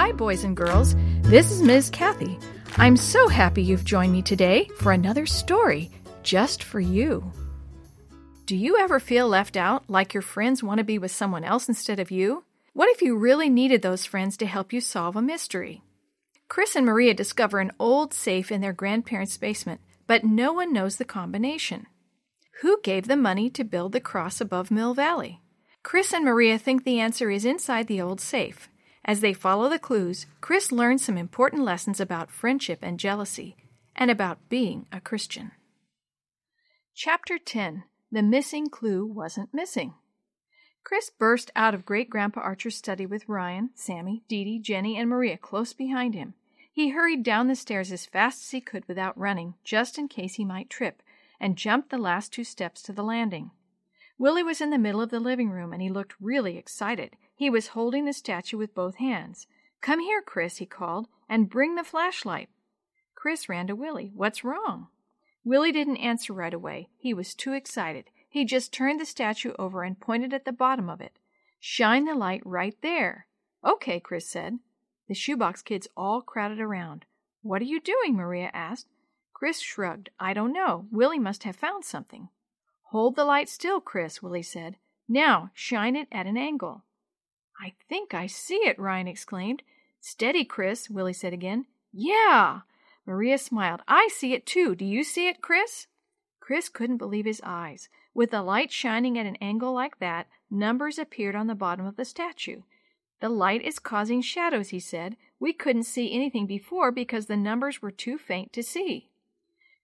Hi, boys and girls. This is Ms. Kathy. I'm so happy you've joined me today for another story just for you. Do you ever feel left out, like your friends want to be with someone else instead of you? What if you really needed those friends to help you solve a mystery? Chris and Maria discover an old safe in their grandparents' basement, but no one knows the combination. Who gave the money to build the cross above Mill Valley? Chris and Maria think the answer is inside the old safe. As they follow the clues, Chris learns some important lessons about friendship and jealousy, and about being a Christian. Chapter 10 The Missing Clue Wasn't Missing. Chris burst out of Great Grandpa Archer's study with Ryan, Sammy, Dee Dee, Jenny, and Maria close behind him. He hurried down the stairs as fast as he could without running, just in case he might trip, and jumped the last two steps to the landing. Willie was in the middle of the living room, and he looked really excited. He was holding the statue with both hands. Come here, Chris, he called, and bring the flashlight. Chris ran to Willie. What's wrong? Willie didn't answer right away. He was too excited. He just turned the statue over and pointed at the bottom of it. Shine the light right there. Okay, Chris said. The shoebox kids all crowded around. What are you doing? Maria asked. Chris shrugged. I don't know. Willie must have found something. Hold the light still, Chris, Willie said. Now shine it at an angle. I think I see it, Ryan exclaimed. Steady, Chris, Willie said again. Yeah! Maria smiled. I see it too. Do you see it, Chris? Chris couldn't believe his eyes. With the light shining at an angle like that, numbers appeared on the bottom of the statue. The light is causing shadows, he said. We couldn't see anything before because the numbers were too faint to see.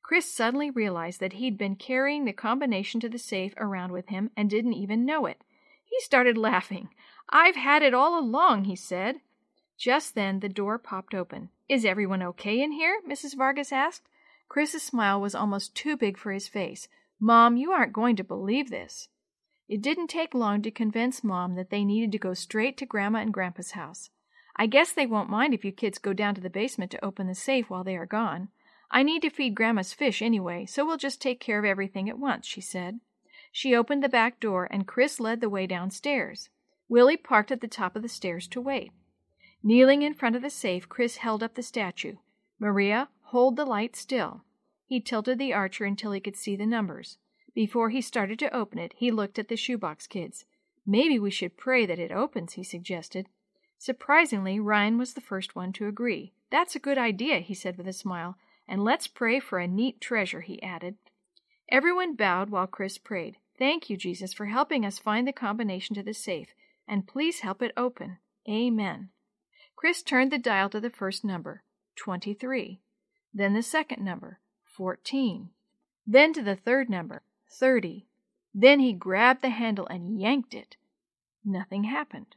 Chris suddenly realized that he'd been carrying the combination to the safe around with him and didn't even know it. He started laughing. I've had it all along, he said. Just then the door popped open. Is everyone okay in here? Mrs. Vargas asked. Chris's smile was almost too big for his face. Mom, you aren't going to believe this. It didn't take long to convince Mom that they needed to go straight to Grandma and Grandpa's house. I guess they won't mind if you kids go down to the basement to open the safe while they are gone. I need to feed Grandma's fish anyway, so we'll just take care of everything at once, she said. She opened the back door, and Chris led the way downstairs. Willie parked at the top of the stairs to wait. Kneeling in front of the safe, Chris held up the statue. Maria, hold the light still. He tilted the archer until he could see the numbers. Before he started to open it, he looked at the shoebox kids. Maybe we should pray that it opens, he suggested. Surprisingly, Ryan was the first one to agree. That's a good idea, he said with a smile. And let's pray for a neat treasure, he added. Everyone bowed while Chris prayed. Thank you, Jesus, for helping us find the combination to the safe and please help it open. Amen. Chris turned the dial to the first number, 23, then the second number, 14, then to the third number, 30. Then he grabbed the handle and yanked it. Nothing happened.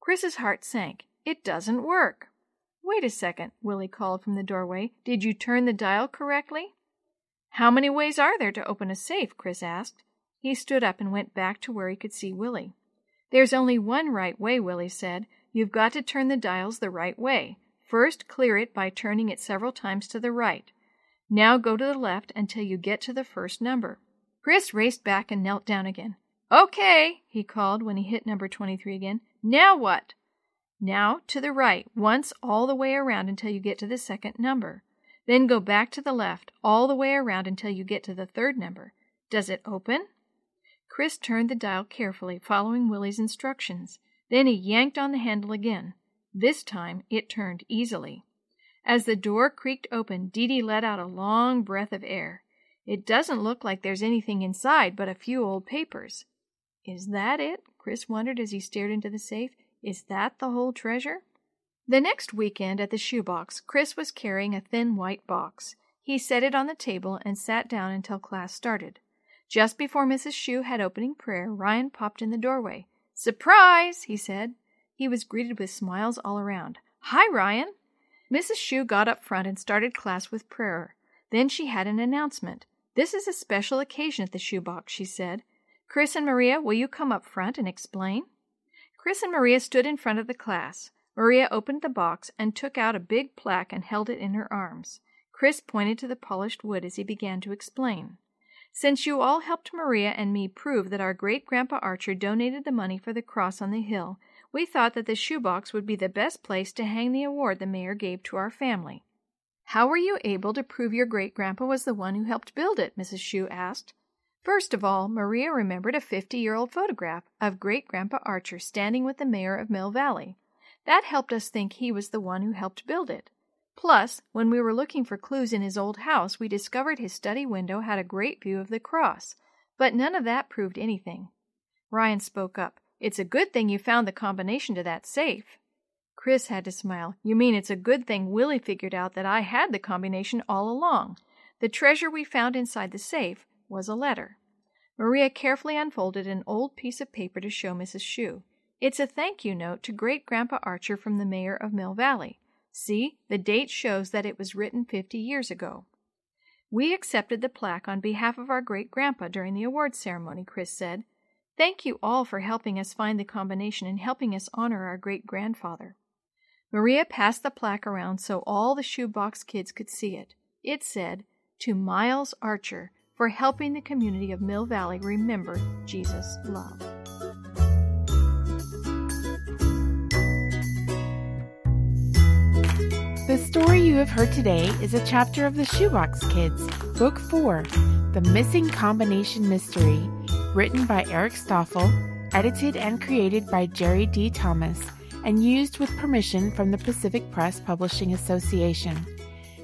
Chris's heart sank. It doesn't work. Wait a second, Willie called from the doorway. Did you turn the dial correctly? How many ways are there to open a safe? Chris asked. He stood up and went back to where he could see Willie. There's only one right way, Willie said. You've got to turn the dials the right way. First, clear it by turning it several times to the right. Now go to the left until you get to the first number. Chris raced back and knelt down again. Okay, he called when he hit number 23 again. Now what? Now to the right, once all the way around until you get to the second number. Then go back to the left, all the way around until you get to the third number. Does it open? Chris turned the dial carefully, following Willie's instructions. Then he yanked on the handle again. This time it turned easily. As the door creaked open, Dee Dee let out a long breath of air. It doesn't look like there's anything inside but a few old papers. Is that it? Chris wondered as he stared into the safe. Is that the whole treasure? The next weekend at the shoebox, Chris was carrying a thin white box. He set it on the table and sat down until class started. Just before Mrs. Shue had opening prayer, Ryan popped in the doorway. Surprise! he said. He was greeted with smiles all around. Hi, Ryan! Mrs. Shue got up front and started class with prayer. Then she had an announcement. This is a special occasion at the shoebox, she said. Chris and Maria, will you come up front and explain? Chris and Maria stood in front of the class. Maria opened the box and took out a big plaque and held it in her arms. Chris pointed to the polished wood as he began to explain. Since you all helped Maria and me prove that our great grandpa Archer donated the money for the cross on the hill, we thought that the shoebox would be the best place to hang the award the mayor gave to our family. How were you able to prove your great grandpa was the one who helped build it? Mrs. Shue asked. First of all, Maria remembered a 50 year old photograph of great grandpa Archer standing with the mayor of Mill Valley. That helped us think he was the one who helped build it. Plus, when we were looking for clues in his old house, we discovered his study window had a great view of the cross, but none of that proved anything. Ryan spoke up. It's a good thing you found the combination to that safe. Chris had to smile. You mean it's a good thing Willie figured out that I had the combination all along. The treasure we found inside the safe was a letter. Maria carefully unfolded an old piece of paper to show Mrs. Shue. It's a thank you note to Great Grandpa Archer from the mayor of Mill Valley. See, the date shows that it was written 50 years ago. We accepted the plaque on behalf of our great grandpa during the award ceremony, Chris said. Thank you all for helping us find the combination and helping us honor our great grandfather. Maria passed the plaque around so all the shoebox kids could see it. It said, To Miles Archer for helping the community of Mill Valley remember Jesus' love. The story you have heard today is a chapter of the Shoebox Kids, Book 4, The Missing Combination Mystery, written by Eric Stoffel, edited and created by Jerry D. Thomas, and used with permission from the Pacific Press Publishing Association.